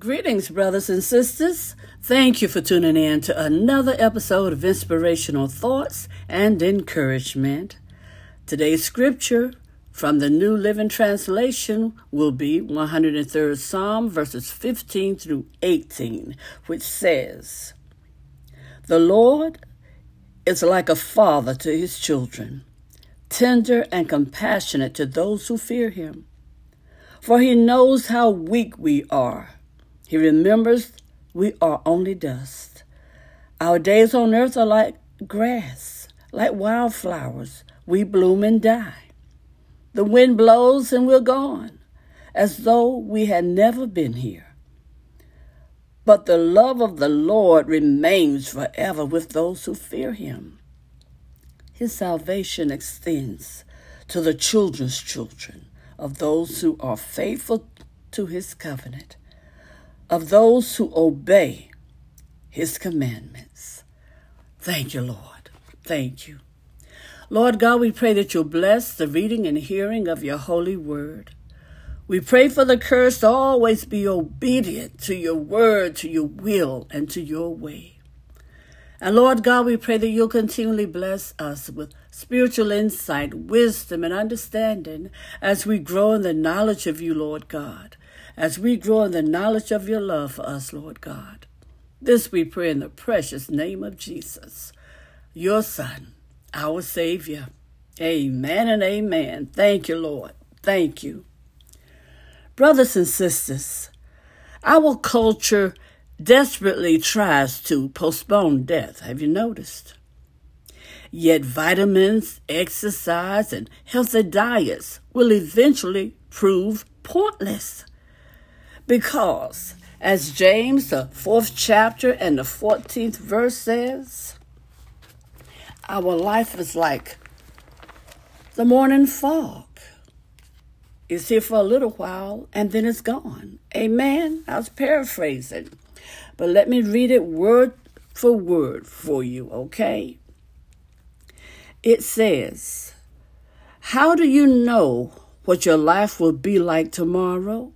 Greetings, brothers and sisters. Thank you for tuning in to another episode of Inspirational Thoughts and Encouragement. Today's scripture from the New Living Translation will be 103rd Psalm, verses 15 through 18, which says, The Lord is like a father to his children, tender and compassionate to those who fear him. For he knows how weak we are he remembers we are only dust. Our days on earth are like grass, like wildflowers. We bloom and die. The wind blows and we're gone, as though we had never been here. But the love of the Lord remains forever with those who fear him. His salvation extends to the children's children of those who are faithful to his covenant of those who obey his commandments. Thank you, Lord. Thank you. Lord God, we pray that you'll bless the reading and hearing of your holy word. We pray for the courage to always be obedient to your word, to your will, and to your way. And Lord God, we pray that you'll continually bless us with spiritual insight, wisdom, and understanding as we grow in the knowledge of you, Lord God as we grow in the knowledge of your love for us, Lord God. This we pray in the precious name of Jesus, your Son, our Savior. Amen and amen. Thank you, Lord. Thank you. Brothers and sisters, our culture desperately tries to postpone death. Have you noticed? Yet vitamins, exercise, and healthy diets will eventually prove pointless. Because, as James, the fourth chapter and the 14th verse says, our life is like the morning fog. It's here for a little while and then it's gone. Amen. I was paraphrasing. But let me read it word for word for you, okay? It says, How do you know what your life will be like tomorrow?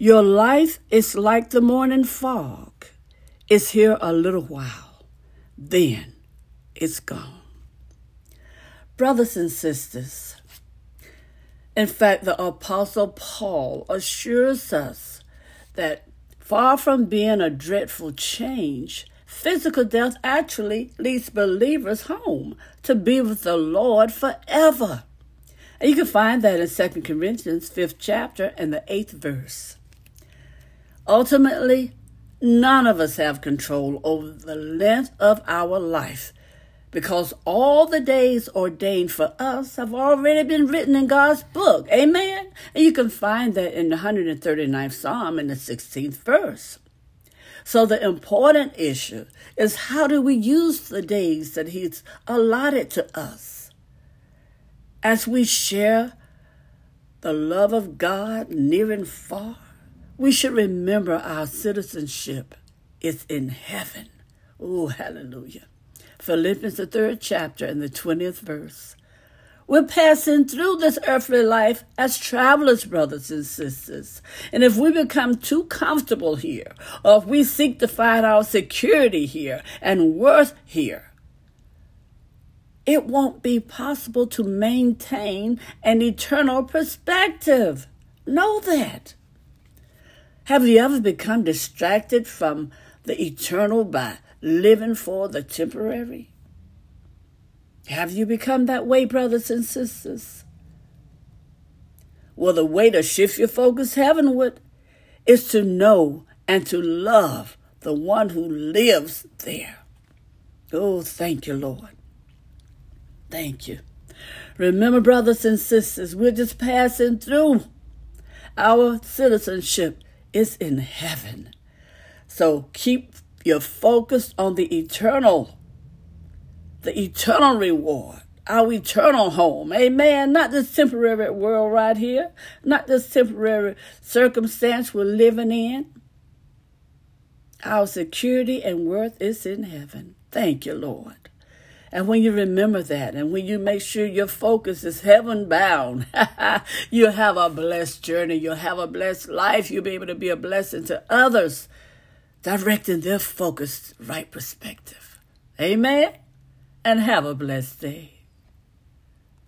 Your life is like the morning fog. It's here a little while, then it's gone. Brothers and sisters, in fact, the Apostle Paul assures us that far from being a dreadful change, physical death actually leads believers home to be with the Lord forever. And you can find that in 2 Corinthians 5th chapter and the 8th verse. Ultimately, none of us have control over the length of our life because all the days ordained for us have already been written in God's book. Amen. And you can find that in the 139th Psalm in the 16th verse. So the important issue is how do we use the days that He's allotted to us? As we share the love of God near and far, we should remember our citizenship is in heaven. Oh, hallelujah. Philippians, the third chapter, and the 20th verse. We're passing through this earthly life as travelers, brothers and sisters. And if we become too comfortable here, or if we seek to find our security here and worth here, it won't be possible to maintain an eternal perspective. Know that. Have you ever become distracted from the eternal by living for the temporary? Have you become that way, brothers and sisters? Well, the way to shift your focus heavenward is to know and to love the one who lives there. Oh, thank you, Lord. Thank you. Remember, brothers and sisters, we're just passing through. Our citizenship is in heaven. So keep your focus on the eternal, the eternal reward, our eternal home. Amen. Not this temporary world right here, not this temporary circumstance we're living in. Our security and worth is in heaven. Thank you, Lord. And when you remember that, and when you make sure your focus is heaven bound, you'll have a blessed journey. You'll have a blessed life. You'll be able to be a blessing to others, directing their focus right perspective. Amen. And have a blessed day.